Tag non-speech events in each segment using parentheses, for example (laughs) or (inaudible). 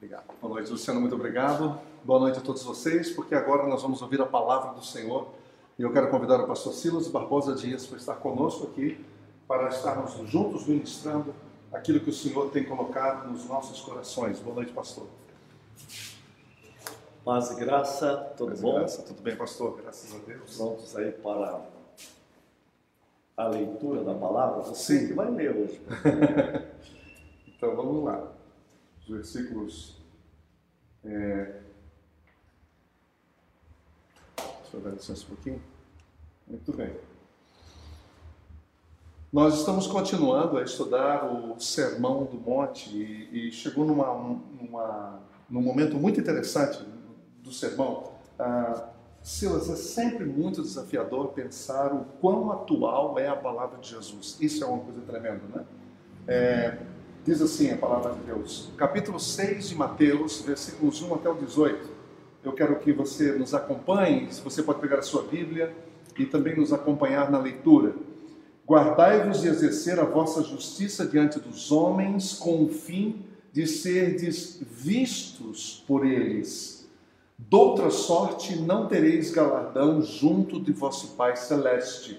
Obrigado. Boa noite, Luciano. Muito obrigado. Boa noite a todos vocês, porque agora nós vamos ouvir a palavra do Senhor. E eu quero convidar o pastor Silas Barbosa Dias para estar conosco aqui, para estarmos juntos ministrando aquilo que o Senhor tem colocado nos nossos corações. Boa noite, pastor. Paz e graça, tudo Paz bom? graça. Tudo bem, pastor? Graças a Deus. Prontos aí para a leitura da palavra? Você Sim. que vai ler hoje. (laughs) Então vamos lá. Os versículos. É... Deixa eu dar licença um pouquinho. Muito bem. Nós estamos continuando a estudar o Sermão do Monte e, e chegou numa, numa, num momento muito interessante do sermão. Ah, Silas, é sempre muito desafiador pensar o quão atual é a palavra de Jesus. Isso é uma coisa tremenda, né? É, diz assim a palavra de Deus, capítulo 6 de Mateus, versículos 1 até o 18. Eu quero que você nos acompanhe, se você pode pegar a sua Bíblia e também nos acompanhar na leitura. Guardai-vos de exercer a vossa justiça diante dos homens, com o fim de serdes vistos por eles. Doutra sorte não tereis galardão junto de vosso Pai Celeste.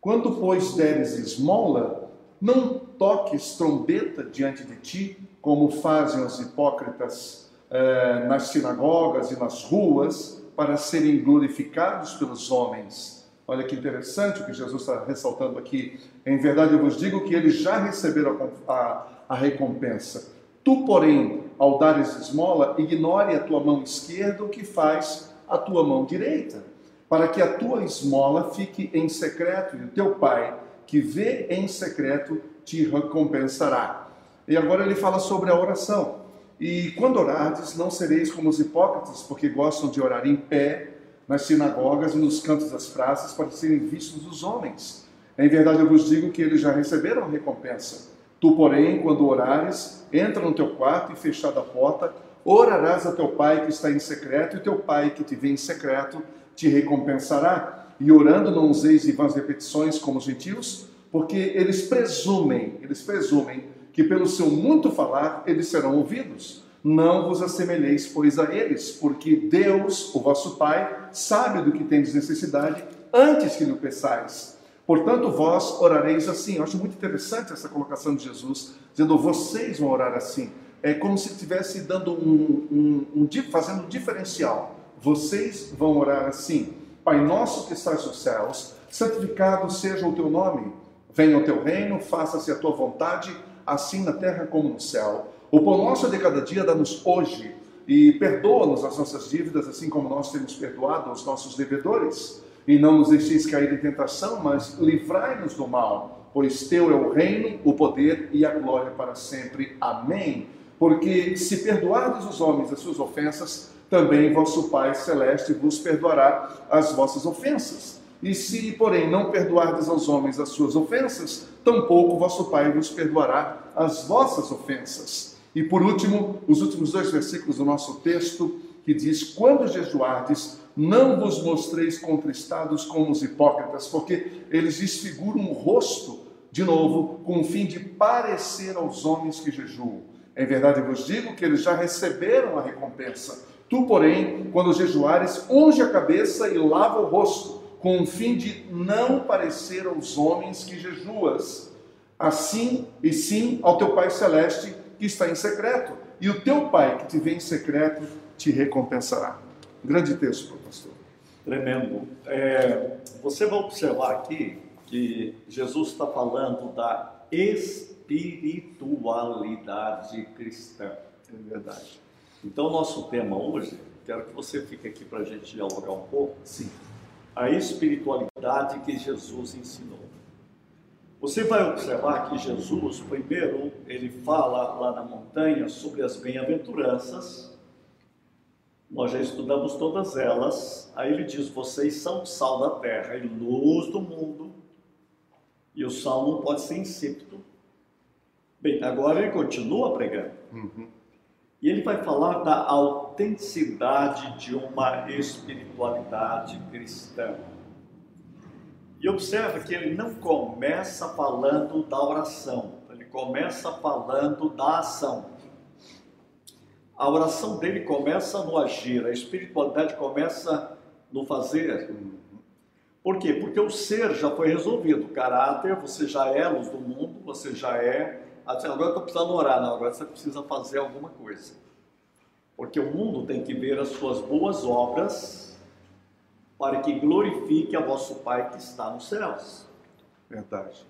Quando, pois, deres esmola, não toques trombeta diante de ti, como fazem os hipócritas eh, nas sinagogas e nas ruas, para serem glorificados pelos homens. Olha que interessante o que Jesus está ressaltando aqui. Em verdade, eu vos digo que eles já receberam a, a, a recompensa. Tu, porém, ao dares esmola, ignore a tua mão esquerda o que faz a tua mão direita, para que a tua esmola fique em secreto e o teu pai, que vê em secreto, te recompensará. E agora ele fala sobre a oração. E quando orardes, não sereis como os hipócritas, porque gostam de orar em pé nas sinagogas e nos cantos das praças para serem vistos dos homens. Em verdade, eu vos digo que eles já receberam recompensa. Tu, porém, quando orares, entra no teu quarto e fechada a porta, orarás a teu pai que está em secreto, e teu pai que te vê em secreto te recompensará. E orando não useis em vãs repetições como os gentios, porque eles presumem, eles presumem que pelo seu muito falar eles serão ouvidos. Não vos assemelheis, pois, a eles, porque Deus, o vosso Pai, sabe do que tendes necessidade antes que lhe peçais. Portanto, vós orareis assim. Eu acho muito interessante essa colocação de Jesus, dizendo vocês vão orar assim. É como se estivesse dando um, um, um, fazendo um diferencial. Vocês vão orar assim. Pai nosso que estás nos céus, santificado seja o teu nome. Venha o teu reino, faça-se a tua vontade, assim na terra como no céu. O pão nosso de cada dia dá-nos hoje e perdoa-nos as nossas dívidas, assim como nós temos perdoado aos nossos devedores. E não nos deixeis cair em tentação, mas livrai-nos do mal, pois teu é o reino, o poder e a glória para sempre. Amém. Porque se perdoardes os homens as suas ofensas, também vosso Pai celeste vos perdoará as vossas ofensas. E se, porém, não perdoardes aos homens as suas ofensas, tampouco vosso Pai vos perdoará as vossas ofensas. E por último, os últimos dois versículos do nosso texto, que diz: Quando jejuardes, não vos mostreis contristados como os hipócritas, porque eles desfiguram o rosto, de novo, com o fim de parecer aos homens que jejuam. Em verdade vos digo que eles já receberam a recompensa. Tu, porém, quando jejuares, unge a cabeça e lava o rosto, com o fim de não parecer aos homens que jejuas. Assim e sim ao teu Pai Celeste que está em secreto, e o teu Pai que te vê em secreto te recompensará. Grande texto, pastor. Tremendo. É, você vai observar aqui que Jesus está falando da espiritualidade cristã. É verdade. Então, nosso tema hoje, quero que você fique aqui para a gente dialogar um pouco. Sim. A espiritualidade que Jesus ensinou. Você vai observar que Jesus, primeiro, ele fala lá na montanha sobre as bem-aventuranças. Nós já estudamos todas elas. Aí ele diz: Vocês são sal da terra e luz do mundo. E o sal não pode ser insípido. Bem, agora ele continua pregando. Uhum. E ele vai falar da autenticidade de uma espiritualidade cristã. E observa que ele não começa falando da oração, ele começa falando da ação. A oração dele começa no agir, a espiritualidade começa no fazer. Por quê? Porque o ser já foi resolvido, o caráter, você já é luz do mundo, você já é. Agora eu estou precisando orar, não, agora você precisa fazer alguma coisa. Porque o mundo tem que ver as suas boas obras para que glorifique a vosso Pai que está nos céus. Verdade.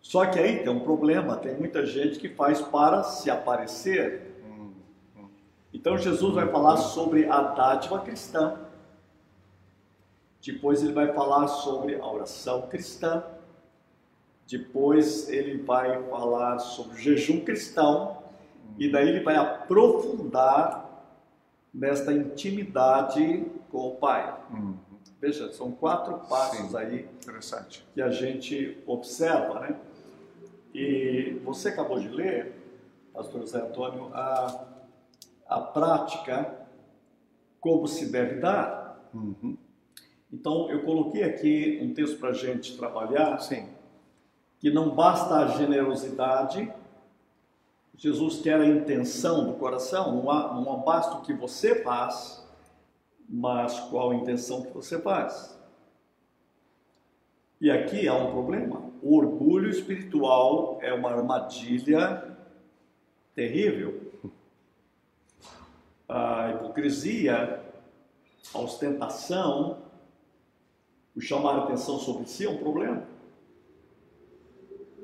Só que aí tem um problema, tem muita gente que faz para se aparecer. Então Jesus vai falar sobre a dádiva cristã. Depois ele vai falar sobre a oração cristã. Depois ele vai falar sobre o jejum cristão. E daí ele vai aprofundar nesta intimidade com o Pai. Uhum. Veja, são quatro passos Sim. aí Interessante. que a gente observa, né? E você acabou de ler, Pastor José Antônio, a, a prática, como se deve dar. Uhum. Então, eu coloquei aqui um texto para a gente trabalhar, Sim. que não basta a generosidade, Jesus quer a intenção do coração, não, há, não basta o que você faz, mas qual a intenção que você faz. E aqui há um problema. O orgulho espiritual é uma armadilha terrível. A hipocrisia, a ostentação, o chamar a atenção sobre si é um problema.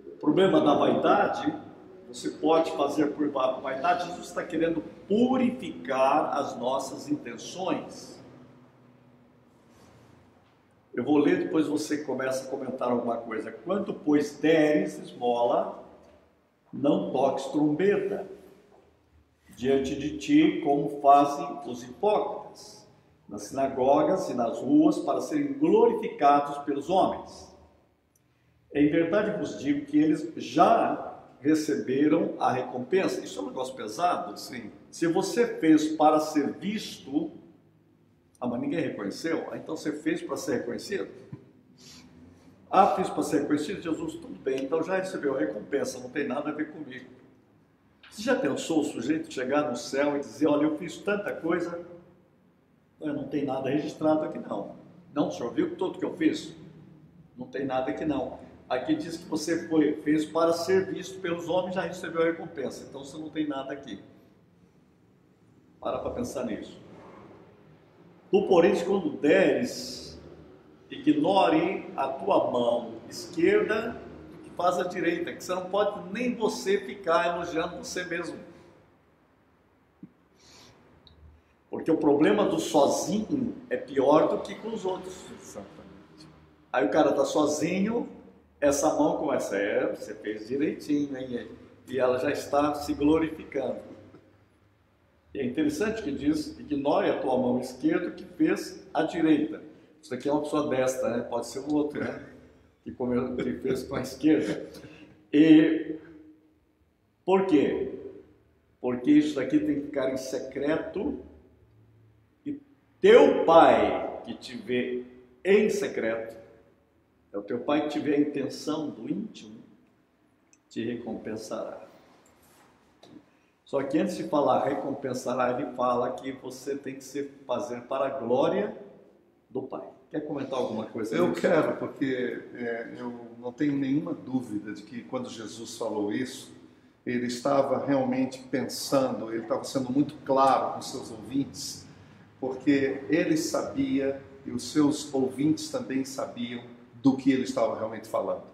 O problema da vaidade, você pode fazer por va- vaidade, Jesus está querendo purificar as nossas intenções. Eu vou ler, depois você começa a comentar alguma coisa. Quando, pois, deres esmola, não toques trombeta diante de ti, como fazem os hipócritas, nas sinagogas e nas ruas, para serem glorificados pelos homens. Em verdade vos digo que eles já receberam a recompensa. Isso é um negócio pesado? Sim. Se você fez para ser visto, ah, mas ninguém reconheceu, ah, então você fez para ser reconhecido? Ah, fiz para ser reconhecido, Jesus, tudo bem, então já recebeu a recompensa, não tem nada a ver comigo. Você já pensou o sujeito chegar no céu e dizer, olha, eu fiz tanta coisa, "Ah, não tem nada registrado aqui não. Não, senhor viu tudo que eu fiz? Não tem nada aqui não. Aqui diz que você foi, fez para ser visto pelos homens, já recebeu a recompensa, então você não tem nada aqui. Para para pensar nisso. Tu, porém, quando deres, ignore a tua mão esquerda que faz a direita, que você não pode nem você ficar elogiando você mesmo. Porque o problema do sozinho é pior do que com os outros. Exatamente. Aí o cara está sozinho, essa mão começa, é, você fez direitinho, hein? E ela já está se glorificando. E é interessante que diz, ignore a tua mão esquerda que fez a direita. Isso aqui é uma pessoa destra, né? Pode ser o outro, né? Que, que fez com a esquerda. E por quê? Porque isso daqui tem que ficar em secreto e teu pai que te vê em secreto, é o teu pai que vê a intenção do íntimo, te recompensará. Só que antes de falar recompensará, ele fala que você tem que se fazer para a glória do Pai. Quer comentar alguma coisa? Eu nisso? quero, porque é, eu não tenho nenhuma dúvida de que quando Jesus falou isso, ele estava realmente pensando, ele estava sendo muito claro com seus ouvintes, porque ele sabia e os seus ouvintes também sabiam do que ele estava realmente falando.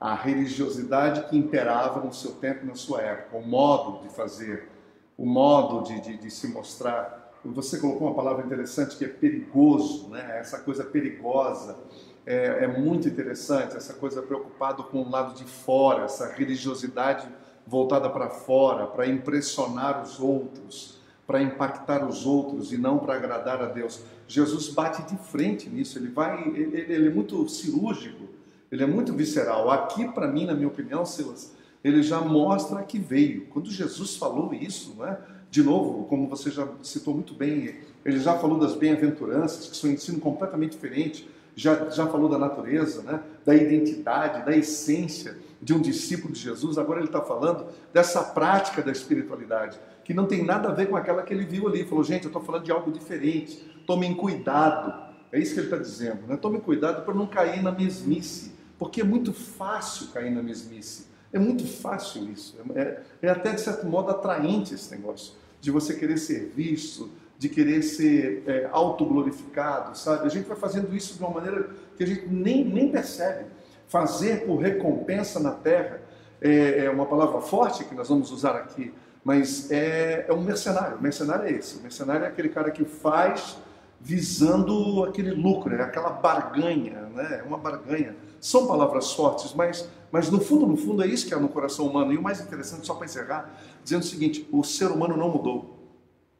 A religiosidade que imperava no seu tempo na sua época, o modo de fazer, o modo de, de, de se mostrar. Você colocou uma palavra interessante que é perigoso, né? essa coisa perigosa. É, é muito interessante, essa coisa preocupada com o lado de fora, essa religiosidade voltada para fora, para impressionar os outros, para impactar os outros e não para agradar a Deus. Jesus bate de frente nisso, ele vai, ele, ele é muito cirúrgico, ele é muito visceral. Aqui, para mim, na minha opinião, Silas, ele já mostra que veio. Quando Jesus falou isso, não é? de novo, como você já citou muito bem, ele já falou das bem-aventuranças, que são um ensino completamente diferente, já, já falou da natureza, né? da identidade, da essência de um discípulo de Jesus. Agora ele está falando dessa prática da espiritualidade, que não tem nada a ver com aquela que ele viu ali. Falou, gente, eu estou falando de algo diferente, tomem cuidado. É isso que ele está dizendo, né? Tomem cuidado para não cair na mesmice, porque é muito fácil cair na mesmice. É muito fácil isso. É, é até, de certo modo, atraente esse negócio de você querer ser visto, de querer ser é, autoglorificado, sabe? A gente vai fazendo isso de uma maneira que a gente nem, nem percebe. Fazer por recompensa na terra é, é uma palavra forte que nós vamos usar aqui, mas é, é um mercenário. O mercenário é esse. O mercenário é aquele cara que faz visando aquele lucro, é aquela barganha, né? É uma barganha. São palavras fortes, mas, mas no fundo, no fundo, é isso que é no coração humano. E o mais interessante, só para encerrar, dizendo o seguinte: o ser humano não mudou.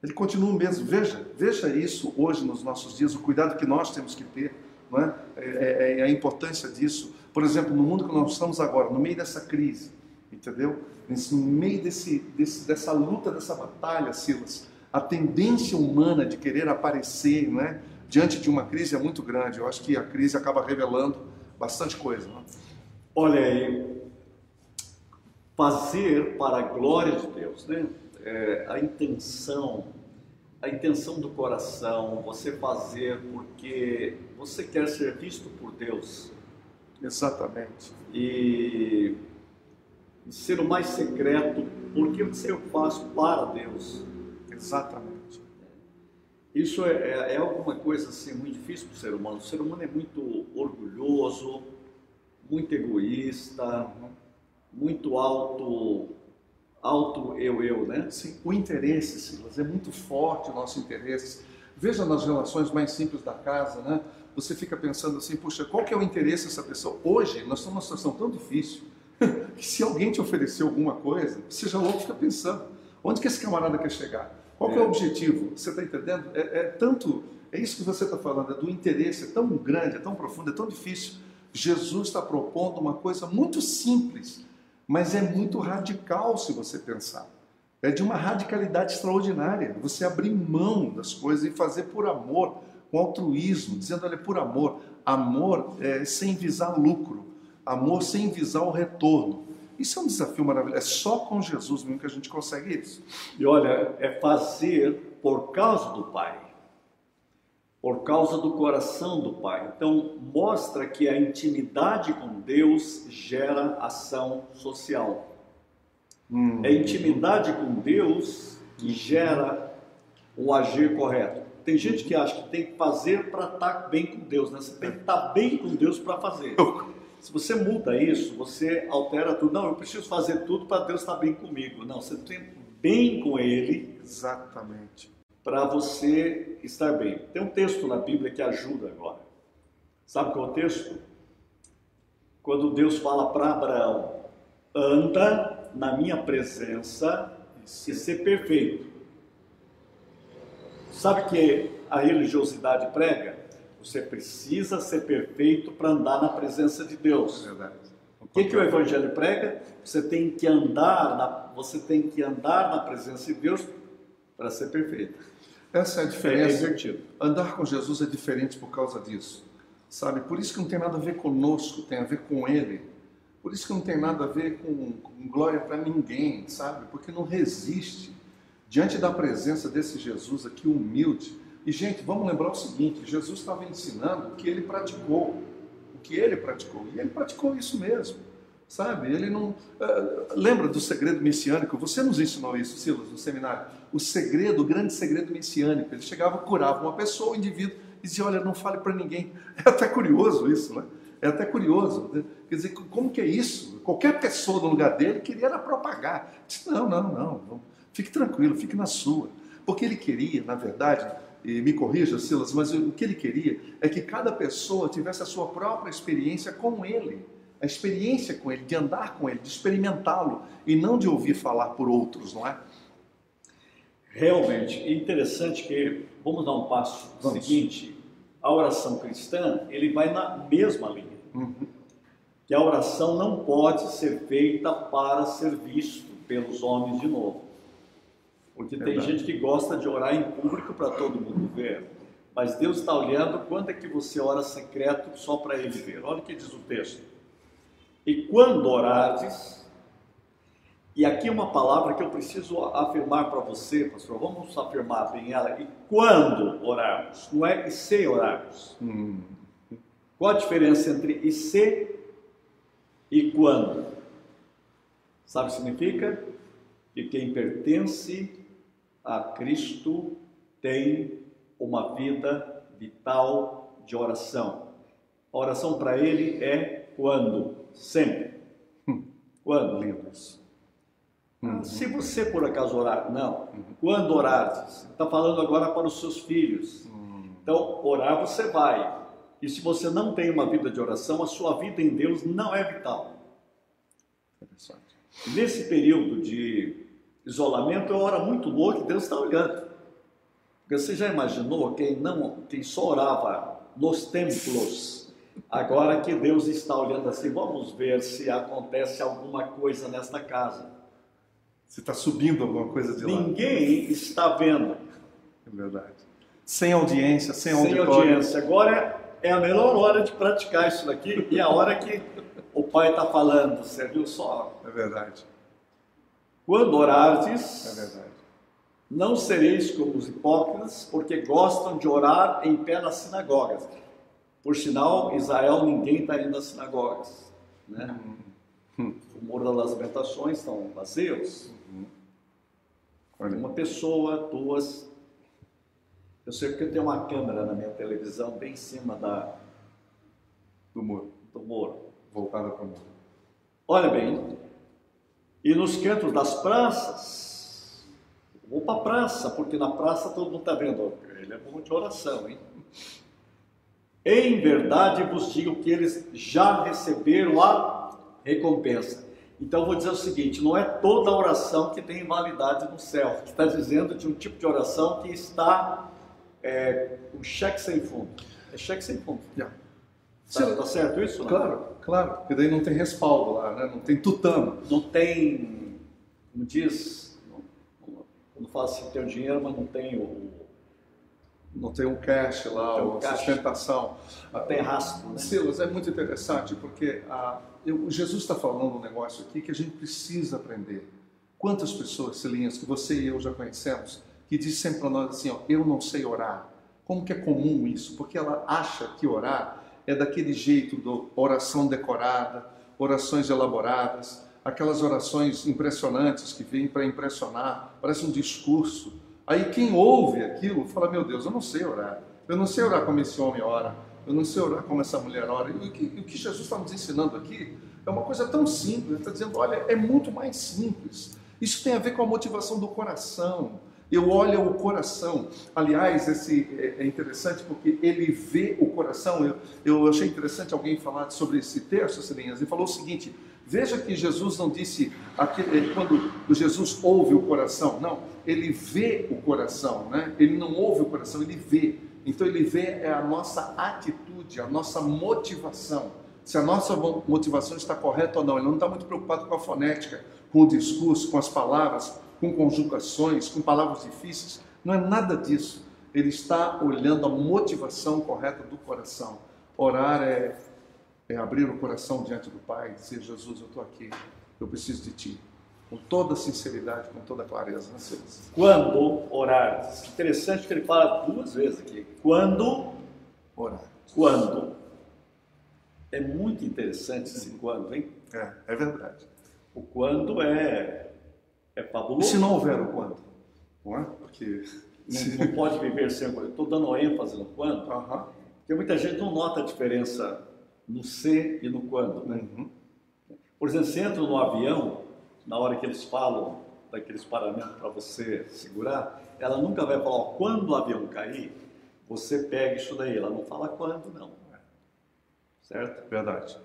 Ele continua o mesmo. Veja, veja isso hoje nos nossos dias, o cuidado que nós temos que ter, não é? É, é, é a importância disso. Por exemplo, no mundo que nós estamos agora, no meio dessa crise, entendeu? Nesse, no meio desse, desse, dessa luta, dessa batalha, Silas, a tendência humana de querer aparecer, não é? Diante de uma crise é muito grande. Eu acho que a crise acaba revelando bastante coisa. Não é? Olha aí, fazer para a glória de Deus, né? é, a intenção, a intenção do coração, você fazer porque você quer ser visto por Deus. Exatamente. E ser o mais secreto, porque você faz para Deus. Exatamente. Isso é, é, é alguma coisa assim muito difícil para o ser humano. O ser humano é muito orgulhoso, muito egoísta, muito auto alto eu, eu, né? Sim, o interesse, Silas, é muito forte o nosso interesse. Veja nas relações mais simples da casa, né? Você fica pensando assim, puxa, qual que é o interesse dessa pessoa? Hoje, nós estamos numa situação tão difícil que (laughs) se alguém te oferecer alguma coisa, seja louco, fica pensando, onde que esse camarada quer chegar? Qual é. é o objetivo? Você está entendendo? É, é, tanto, é isso que você está falando, é do interesse, é tão grande, é tão profundo, é tão difícil. Jesus está propondo uma coisa muito simples, mas é muito radical se você pensar. É de uma radicalidade extraordinária. Você abrir mão das coisas e fazer por amor, com altruísmo, dizendo, olha, por amor. Amor é, sem visar lucro, amor sem visar o retorno. Isso é um desafio maravilhoso. É só com Jesus mesmo que a gente consegue isso. E olha, é fazer por causa do Pai por causa do coração do Pai. Então, mostra que a intimidade com Deus gera ação social. Hum. É intimidade com Deus que gera o agir correto. Tem gente que acha que tem que fazer para estar tá bem com Deus, né? Você tem que estar tá bem com Deus para fazer. Se você muda isso, você altera tudo. Não, eu preciso fazer tudo para Deus estar tá bem comigo. Não, você tem bem com Ele. Exatamente para você estar bem. Tem um texto na Bíblia que ajuda agora. Sabe qual é o texto? Quando Deus fala para Abraão: anda na minha presença e ser perfeito. Sabe que a religiosidade prega? Você precisa ser perfeito para andar na presença de Deus. É verdade. O que, que o Evangelho prega? Você tem que andar na, você tem que andar na presença de Deus para ser perfeito. Essa é a diferença. É, é Andar com Jesus é diferente por causa disso. Sabe? Por isso que não tem nada a ver conosco, tem a ver com Ele. Por isso que não tem nada a ver com, com glória para ninguém, sabe? Porque não resiste diante da presença desse Jesus aqui humilde. E, gente, vamos lembrar o seguinte: Jesus estava ensinando o que ele praticou. O que ele praticou. E ele praticou isso mesmo. Sabe? Ele não. Uh, lembra do segredo messiânico? Você nos ensinou isso, Silas, no seminário. O segredo, o grande segredo messiânico. Ele chegava, curava uma pessoa, o indivíduo, e dizia: Olha, não fale para ninguém. (laughs) É até curioso isso, né? É até curioso. Né? Quer dizer, como que é isso? Qualquer pessoa no lugar dele queria propagar. Disse, não, não, não, não. Fique tranquilo, fique na sua. Porque ele queria, na verdade, e me corrija, Silas, mas o que ele queria é que cada pessoa tivesse a sua própria experiência com ele a experiência com ele, de andar com ele, de experimentá-lo e não de ouvir falar por outros, não é? Realmente, é interessante que, vamos dar um passo vamos. seguinte, a oração cristã, ele vai na mesma linha. Uhum. Que a oração não pode ser feita para ser visto pelos homens de novo. Porque Verdade. tem gente que gosta de orar em público para todo mundo ver. Mas Deus está olhando quando é que você ora secreto só para Ele ver. Olha o que diz o texto. E quando orares, E aqui uma palavra que eu preciso afirmar para você, pastor. Vamos afirmar bem ela. E quando orarmos? Não é e se orarmos. Hum. Qual a diferença entre e se e quando? Sabe o que significa? Que quem pertence a Cristo tem uma vida vital de oração. A oração para ele é quando? Sempre. Quando? Lindo isso. Ah, Se você por acaso orar, não. Quando orar, está falando agora para os seus filhos. Então, orar você vai. E se você não tem uma vida de oração, a sua vida em Deus não é vital. Nesse período de isolamento, é uma hora muito boa que Deus está olhando. Porque você já imaginou quem, não, quem só orava nos templos, agora que Deus está olhando assim, vamos ver se acontece alguma coisa nesta casa. Se está subindo alguma coisa de lá. Ninguém está vendo. É verdade. Sem audiência, sem, sem auditório. audiência. Agora é a melhor hora de praticar isso daqui e a hora que o pai está falando. Você viu só? É verdade. Quando orardes, É não sereis como os hipócritas, porque gostam de orar em pé nas sinagogas. Por sinal, Israel ninguém está indo às sinagogas. Né? Hum. O Muro das Lamentações estão vazios. Olha, Uma pessoa, duas. Eu sei porque tem uma câmera na minha televisão bem em cima da, do muro. do muro. Voltada para o muro. Olha bem, e nos cantos das praças, vou para a praça, porque na praça todo mundo está vendo, ele é bom de oração, hein? Em verdade vos digo que eles já receberam a recompensa. Então vou dizer o seguinte: não é toda oração que tem validade no céu, está dizendo de um tipo de oração que está é, um cheque sem fundo. É cheque sem fundo. Yeah. Tá, tá certo isso? não? Claro, claro. Porque daí não tem respaldo lá, né? Não tem tutano. não tem, como diz, não- quando fala assim, tem o dinheiro, mas não tem o, Não tem um cash lá, Tem um cash. sustentação. não tem rastro, né? Silas, é muito interessante porque ah, eu- Jesus está falando um negócio aqui que a gente precisa aprender. Quantas pessoas, Silinhas, que você e eu já conhecemos, que diz sempre para nós assim, ó, eu não sei orar. Como que é comum isso? Porque ela acha que orar é daquele jeito do oração decorada, orações elaboradas, aquelas orações impressionantes que vêm para impressionar, parece um discurso. Aí quem ouve aquilo fala, meu Deus, eu não sei orar. Eu não sei orar como esse homem ora. Eu não sei orar como essa mulher ora. E o que, o que Jesus está nos ensinando aqui é uma coisa tão simples. Ele está dizendo, olha, é muito mais simples. Isso tem a ver com a motivação do coração. Eu olho o coração. Aliás, esse é é interessante porque ele vê o coração. Eu, eu achei interessante alguém falar sobre esse texto, Celinhas, e falou o seguinte: veja que Jesus não disse aquele, quando Jesus ouve o coração, não, ele vê o coração, né? Ele não ouve o coração, ele vê. Então ele vê é a nossa atitude, a nossa motivação. Se a nossa mo- motivação está correta ou não. Ele não está muito preocupado com a fonética, com o discurso, com as palavras, com conjugações, com palavras difíceis. Não é nada disso. Ele está olhando a motivação correta do coração. Orar é, é abrir o coração diante do Pai e dizer: Jesus, eu estou aqui, eu preciso de Ti. Com toda sinceridade, com toda clareza. Né? Quando orar. Interessante que ele fala duas vezes aqui. Quando, Orar. quando. É muito interessante esse quando, hein? É, é verdade. O quando é, é E fabuloso. se não houver o quando? Não é? Porque. Não, não pode viver sem o quando. Estou dando ênfase no quando, Aham. porque muita gente não nota a diferença no se e no quando, né? Uhum. Por exemplo, você entra no avião, na hora que eles falam daqueles paramentos para você segurar, ela nunca vai falar, ó, quando o avião cair, você pega isso daí. Ela não fala quando, não. Certo? Verdade.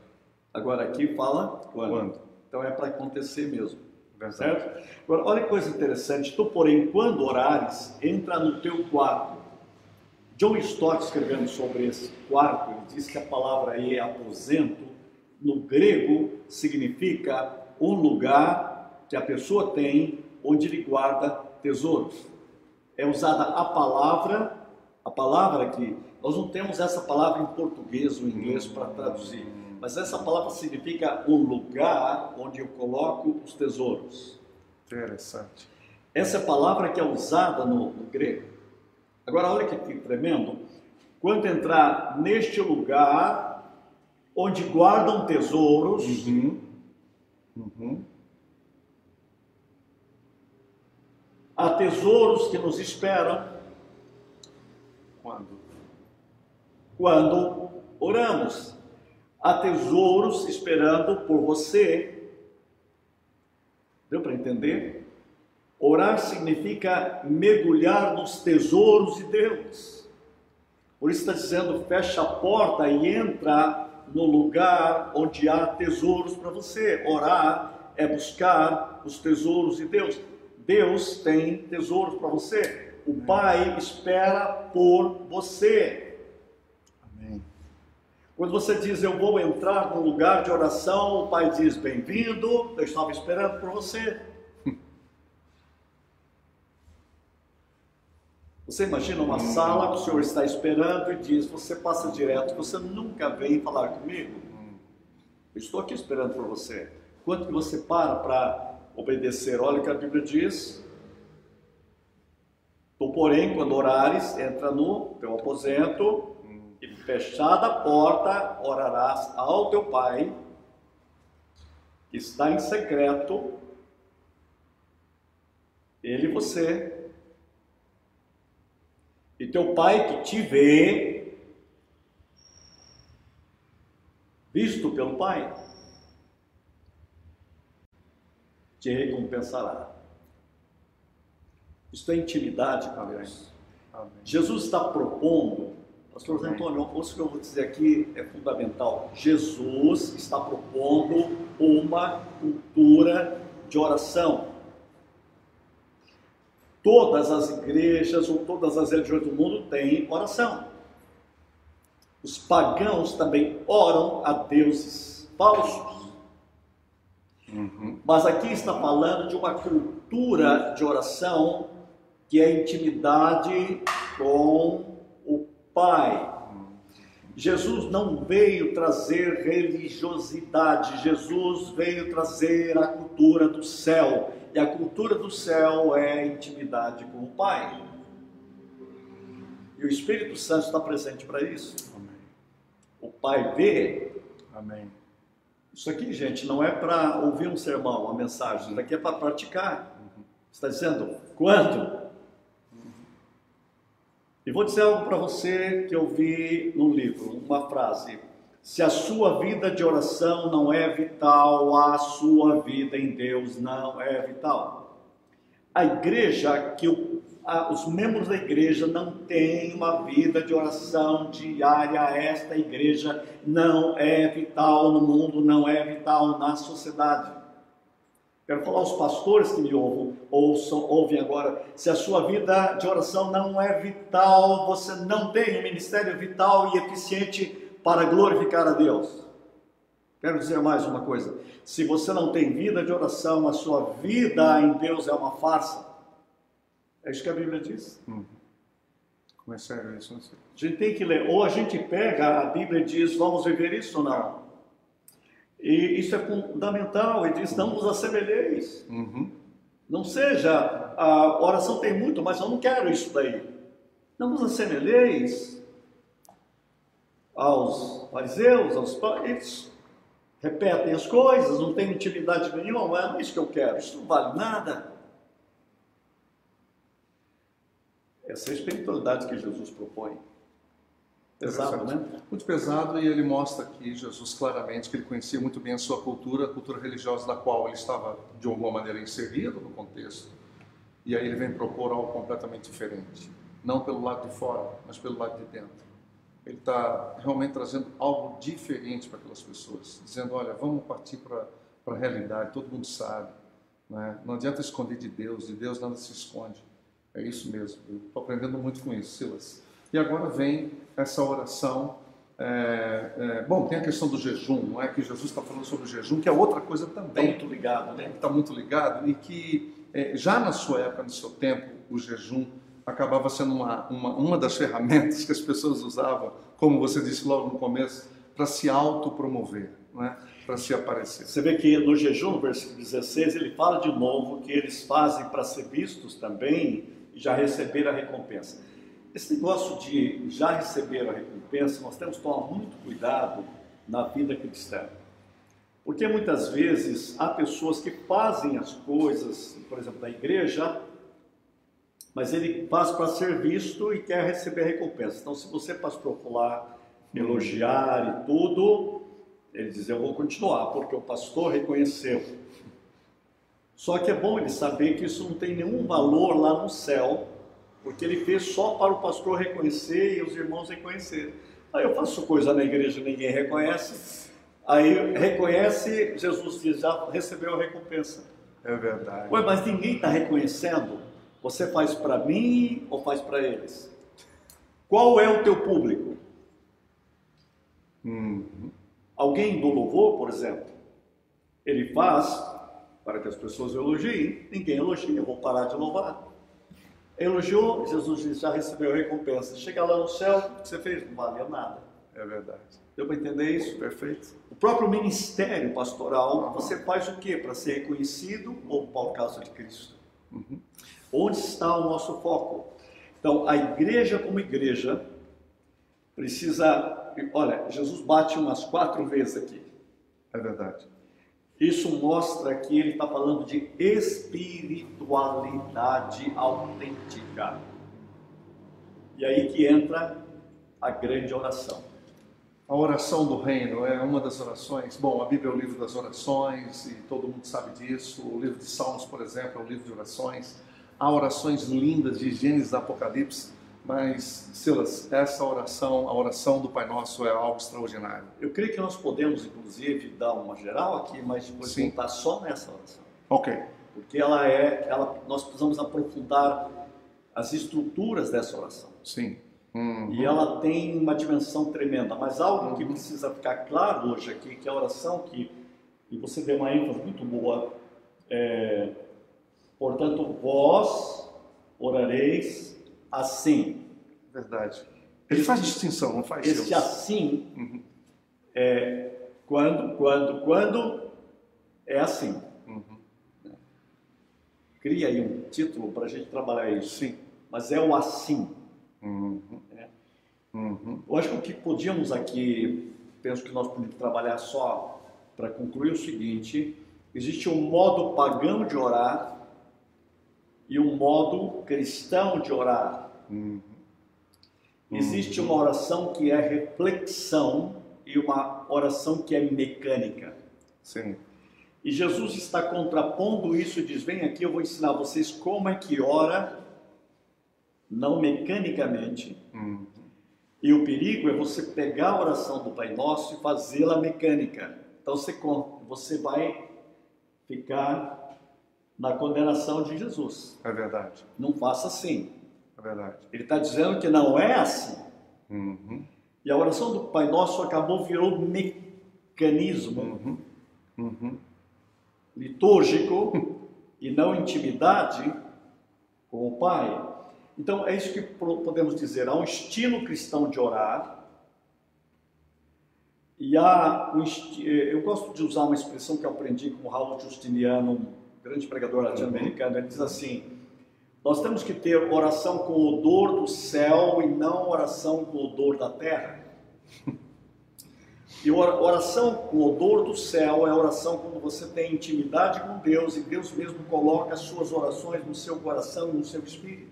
Agora aqui fala quando. Quando. Então é para acontecer mesmo. Certo? Agora, olha que coisa interessante. Tu, porém, quando orares, entra no teu quarto. John Stott, escrevendo sobre esse quarto, ele diz que a palavra aí é aposento, no grego significa um lugar que a pessoa tem onde ele guarda tesouros. É usada a palavra, a palavra que nós não temos essa palavra em português ou em inglês para traduzir, mas essa palavra significa um lugar onde eu coloco os tesouros. Interessante. Essa é a palavra que é usada no, no grego. Agora, olha que, que tremendo. Quando entrar neste lugar onde guardam tesouros, Uhum. Uhum. há tesouros que nos esperam Quando? quando oramos. Há tesouros esperando por você. Deu para entender? Orar significa mergulhar nos tesouros de Deus. Por isso está dizendo: fecha a porta e entra no lugar onde há tesouros para você. Orar é buscar os tesouros de Deus. Deus tem tesouros para você. O Pai espera por você. Quando você diz eu vou entrar no lugar de oração, o Pai diz bem-vindo, eu estava esperando por você. Você imagina uma sala que o Senhor está esperando e diz: Você passa direto, você nunca vem falar comigo. Eu estou aqui esperando por você. Quanto que você para para obedecer? Olha o que a Bíblia diz. Tu, porém, quando orares, entra no teu aposento fechada a porta, orarás ao teu pai, que está em secreto, ele e você. E teu pai que te vê, visto pelo pai, te recompensará. Isto é intimidade com Deus. Amém. Jesus está propondo, Pastor Amém. Antônio, o que eu vou dizer aqui é fundamental. Jesus está propondo uma cultura de oração. Todas as igrejas ou todas as religiões do mundo têm oração. Os pagãos também oram a deuses falsos. Uhum. Mas aqui está falando de uma cultura de oração que é intimidade com Pai. Jesus não veio trazer religiosidade, Jesus veio trazer a cultura do céu. E a cultura do céu é intimidade com o Pai. E o Espírito Santo está presente para isso. Amém. O Pai vê Amém. Isso aqui, gente, não é para ouvir um sermão, uma mensagem. Isso aqui é para praticar. Está dizendo quando? E vou dizer algo para você que eu vi num livro, uma frase. Se a sua vida de oração não é vital, a sua vida em Deus não é vital. A igreja que o, a- os membros da igreja não têm uma vida de oração diária, esta igreja não é vital no mundo, não é vital na sociedade. Quero falar aos pastores que me ouvem, ouçam, ouvem agora. Se a sua vida de oração não é vital, você não tem um ministério vital e eficiente para glorificar a Deus. Quero dizer mais uma coisa: se você não tem vida de oração, a sua vida em Deus é uma farsa. É isso que a Bíblia diz. Como é sério isso? A gente tem que ler, ou a gente pega a Bíblia e diz, vamos viver isso ou não. E isso é fundamental, e diz, não vos assemelheis. Uhum. Não seja, a oração tem muito, mas eu não quero isso daí. Não vos assemelheis aos fariseus, aos eles repetem as coisas, não tem intimidade nenhuma, mas não é isso que eu quero, isso não vale nada. Essa é a espiritualidade que Jesus propõe. Pesado, né? Muito pesado e ele mostra aqui, Jesus, claramente, que ele conhecia muito bem a sua cultura, a cultura religiosa da qual ele estava, de alguma maneira, inserido no contexto. E aí ele vem propor algo completamente diferente. Não pelo lado de fora, mas pelo lado de dentro. Ele está realmente trazendo algo diferente para aquelas pessoas, dizendo: olha, vamos partir para a realidade, todo mundo sabe. Né? Não adianta esconder de Deus, de Deus nada se esconde. É isso mesmo. Estou aprendendo muito com isso, Silas. E agora vem essa oração. é, é, bom, tem a questão do jejum, não é? Que Jesus está falando sobre o jejum, que é outra coisa Está também muito ligado, né? está muito ligado e que é, já na sua época, no seu tempo, o jejum acabava sendo uma, uma, uma das ferramentas que as pessoas usavam, como você disse logo no começo, para se autopromover. Não é? para se aparecer. Você vê que no jejum, no versículo 16, ele fala de novo que eles fazem para ser vistos também e já receber a recompensa. Esse negócio de já receber a recompensa, nós temos que tomar muito cuidado na vida cristã. Porque muitas vezes há pessoas que fazem as coisas, por exemplo, na igreja, mas ele faz para ser visto e quer receber a recompensa. Então, se você, pastor, lá elogiar e tudo, ele diz: Eu vou continuar, porque o pastor reconheceu. Só que é bom ele saber que isso não tem nenhum valor lá no céu, porque ele fez só para o pastor reconhecer e os irmãos reconhecerem. Aí eu faço coisa na igreja e ninguém reconhece. Aí reconhece, Jesus diz, já recebeu a recompensa. É verdade. Ué, mas ninguém está reconhecendo. Você faz para mim ou faz para eles? Qual é o teu público? Uhum. Alguém do louvor, por exemplo, ele faz para que as pessoas elogiem. Ninguém elogia, eu vou parar de louvar. Elogiou, Jesus diz, já recebeu a recompensa. Chega lá no céu, o que você fez? Não valia nada. É verdade. Deu para entender isso? Perfeito. O próprio ministério pastoral, você faz o quê? Para ser reconhecido ou por causa de Cristo? Uhum. Onde está o nosso foco? Então, a igreja como igreja precisa. Olha, Jesus bate umas quatro vezes aqui. É verdade. Isso mostra que ele está falando de espiritualidade autêntica. E aí que entra a grande oração. A oração do reino é uma das orações. Bom, a Bíblia é o livro das orações e todo mundo sabe disso. O livro de Salmos, por exemplo, é um livro de orações. Há orações lindas de Gênesis e Apocalipse, mas, Silas, essa oração, a oração do Pai Nosso é algo extraordinário. Eu creio que nós podemos, inclusive, dar uma geral aqui, mas depois Sim. voltar só nessa oração. Ok. Porque ela é, ela, nós precisamos aprofundar as estruturas dessa oração. Sim. Hum. E ela tem uma dimensão tremenda, mas algo que Uhum. precisa ficar claro hoje aqui, que é a oração que, e você deu uma ênfase muito boa, é, portanto, vós orareis assim. Verdade. Ele faz distinção, não faz? Esse Silas? assim Uhum. é quando, quando, quando é assim. Uhum. Cria aí um título para a gente trabalhar isso. Sim. Mas é o assim. Uhum. É. Uhum. Eu acho que o que podíamos aqui, penso que nós podemos trabalhar só para concluir o seguinte: existe um modo pagão de orar e um modo cristão de orar. Uhum. Existe uma oração que é reflexão e uma oração que é mecânica. Sim. E Jesus está contrapondo isso e diz: Vem aqui, eu vou ensinar vocês como é que ora, não mecanicamente. Uhum. E o perigo é você pegar a oração do Pai Nosso e fazê-la mecânica. Então você, você vai ficar na condenação de Jesus. É verdade. Não faça assim. É verdade. Ele está dizendo que não é assim. Uhum. E a oração do Pai Nosso acabou virou mecanismo Uhum. Uhum. litúrgico e não intimidade com o Pai. Então é isso que podemos dizer. Há um estilo cristão de orar e há um eh, eu gosto de usar uma expressão que eu aprendi com o Raul Justiniano, grande pregador latino-americano. Ele diz assim: nós temos que ter oração com odor do céu e não oração com odor da terra. E ora- oração com odor do céu é oração quando você tem intimidade com Deus e Deus mesmo coloca as suas orações no seu coração e no seu espírito.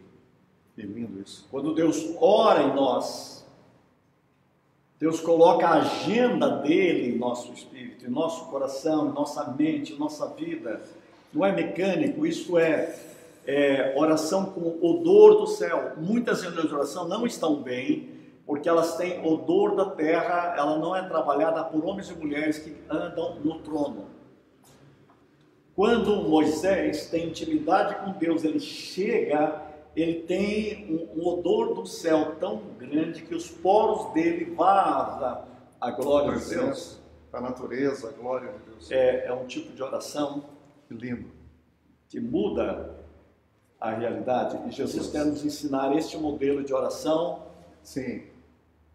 Que lindo isso. Quando Deus ora em nós, Deus coloca a agenda dele em nosso espírito, em nosso coração, em nossa mente, em nossa vida. Não é mecânico, isso é, é oração com odor do céu. Muitas reuniões de oração não estão bem, porque elas têm odor da terra, ela não é trabalhada por homens e mulheres que andam no trono. Quando Moisés tem intimidade com Deus, ele chega, ele tem um, um odor do céu tão grande que os poros dele vaza a glória de Deus. A natureza, a glória de Deus. É, é um tipo de oração Que lindo. que muda a realidade. E Jesus quer nos ensinar este modelo de oração Sim.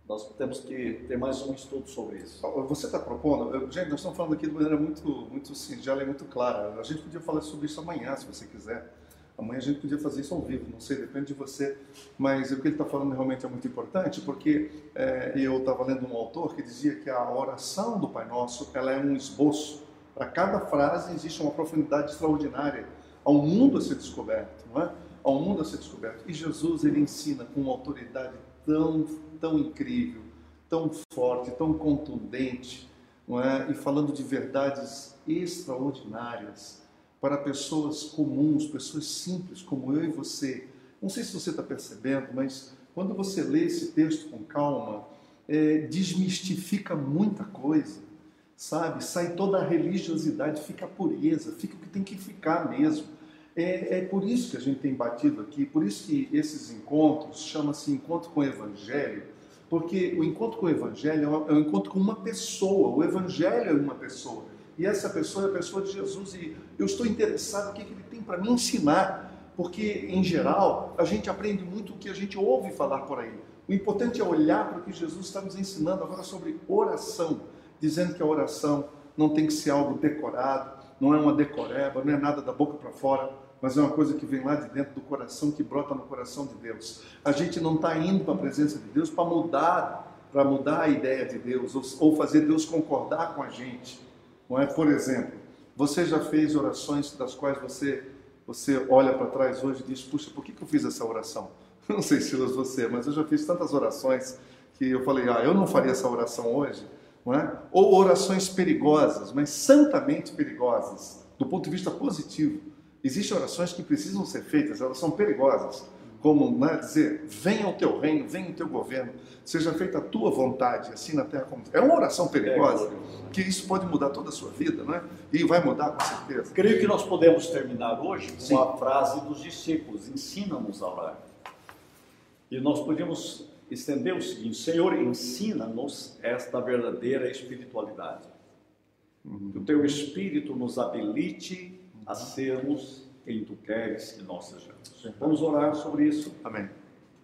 Nós temos que ter mais um estudo sobre isso. Você está propondo, gente, nós estamos falando aqui de maneira muito, muito singela e muito clara. A gente podia falar sobre isso amanhã, se você quiser. Amanhã a gente podia fazer isso ao vivo, não sei, depende de você. Mas o que ele está falando realmente é muito importante, porque é, eu estava lendo um autor que dizia que a oração do Pai Nosso ela é um esboço. Para cada frase existe uma profundidade extraordinária. Há um mundo a ser descoberto, não é? Há um mundo a ser descoberto. E Jesus, ele ensina com uma autoridade tão, tão incrível, tão forte, tão contundente, não é? E falando de verdades extraordinárias para pessoas comuns, pessoas simples como eu e você. Não sei se você está percebendo, mas quando você lê esse texto com calma, é, desmistifica muita coisa, sabe? Sai toda a religiosidade, fica a pureza, fica o que tem que ficar mesmo. É, é por isso que a gente tem batido aqui, por isso que esses encontros chama-se encontro com o Evangelho, porque o encontro com o Evangelho é um encontro com uma pessoa, o Evangelho é uma pessoa. E essa pessoa é a pessoa de Jesus e eu estou interessado no que ele tem para me ensinar, porque em geral a gente aprende muito o que a gente ouve falar por aí. O importante é olhar para o que Jesus está nos ensinando agora sobre oração, dizendo que a oração não tem que ser algo decorado, não é uma decoreba, não é nada da boca para fora, mas é uma coisa que vem lá de dentro do coração, que brota no coração de Deus. A gente não está indo para a presença de Deus para mudar, para mudar a ideia de Deus, ou fazer Deus concordar com a gente. Não é? Por exemplo, você já fez orações das quais você, você olha para trás hoje e diz: Puxa, por que, que eu fiz essa oração? (laughs) Não sei se você, mas eu já fiz tantas orações que eu falei: Ah, eu não faria essa oração hoje. Não é? Ou orações perigosas, mas santamente perigosas, do ponto de vista positivo. Existem orações que precisam ser feitas, elas são perigosas como né, dizer, venha o teu reino, venha o teu governo, seja feita a tua vontade, assim na terra como... É uma oração perigosa, que isso pode mudar toda a sua vida, né? E vai mudar com certeza. Creio que nós podemos terminar hoje com Sim. a frase dos discípulos, ensina-nos a orar. E nós podemos estender o seguinte, Senhor, ensina-nos esta verdadeira espiritualidade. Uhum. Que o teu Espírito nos habilite a sermos quem tu queres que nós sejamos. Vamos orar sobre isso. Amém.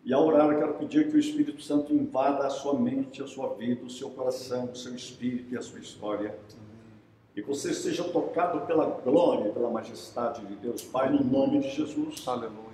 E ao orar, eu quero pedir que o Espírito Santo invada a sua mente, a sua vida, o seu coração, o seu espírito e a sua história. E que você seja tocado pela glória, pela majestade de Deus, Pai, no nome de Jesus. Aleluia.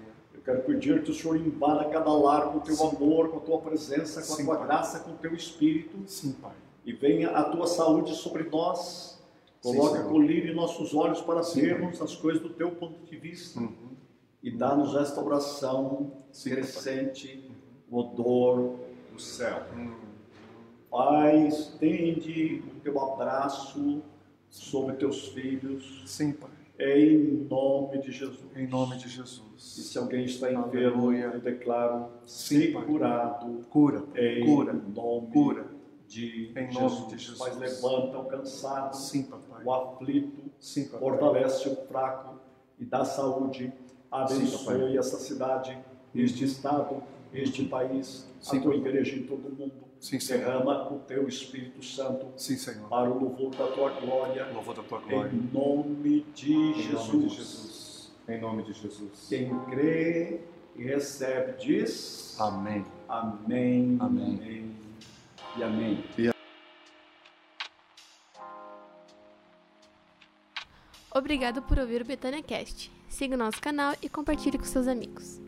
Quero pedir que o Senhor invada cada lar com o teu Sim. amor, com a tua presença, com Sim, a tua pai. graça, com o teu espírito. Sim, Pai. E venha a tua saúde sobre nós Coloca colírio em nossos olhos para vermos as coisas do teu ponto de vista. Uhum. E dá-nos esta oração crescente, o odor do céu. Uhum. Pai, estende o teu abraço sobre teus filhos. Sim, Pai. Em nome de Jesus. Em nome de Jesus. E se alguém está enfermo, eu declaro Sim, curado. Cura. Em cura. nome cura de em Jesus. nome de Jesus. Mas levanta o cansado, Sim, papai. o aflito, Sim, papai. fortalece o fraco e dá saúde. Abençoe Sim, essa cidade, este estado, este país, Sim, a tua igreja em todo o mundo. Sim, Derrama o teu Espírito Santo Sim, Senhor. para o louvor da tua glória. Louvor da tua glória. Em nome de, em Jesus. Nome de Jesus. Em nome de Jesus. Quem crê e recebe diz: Amém. Amém. Amém. amém e amém. Obrigado por ouvir o Betânia Cast. Siga o nosso canal e compartilhe com seus amigos.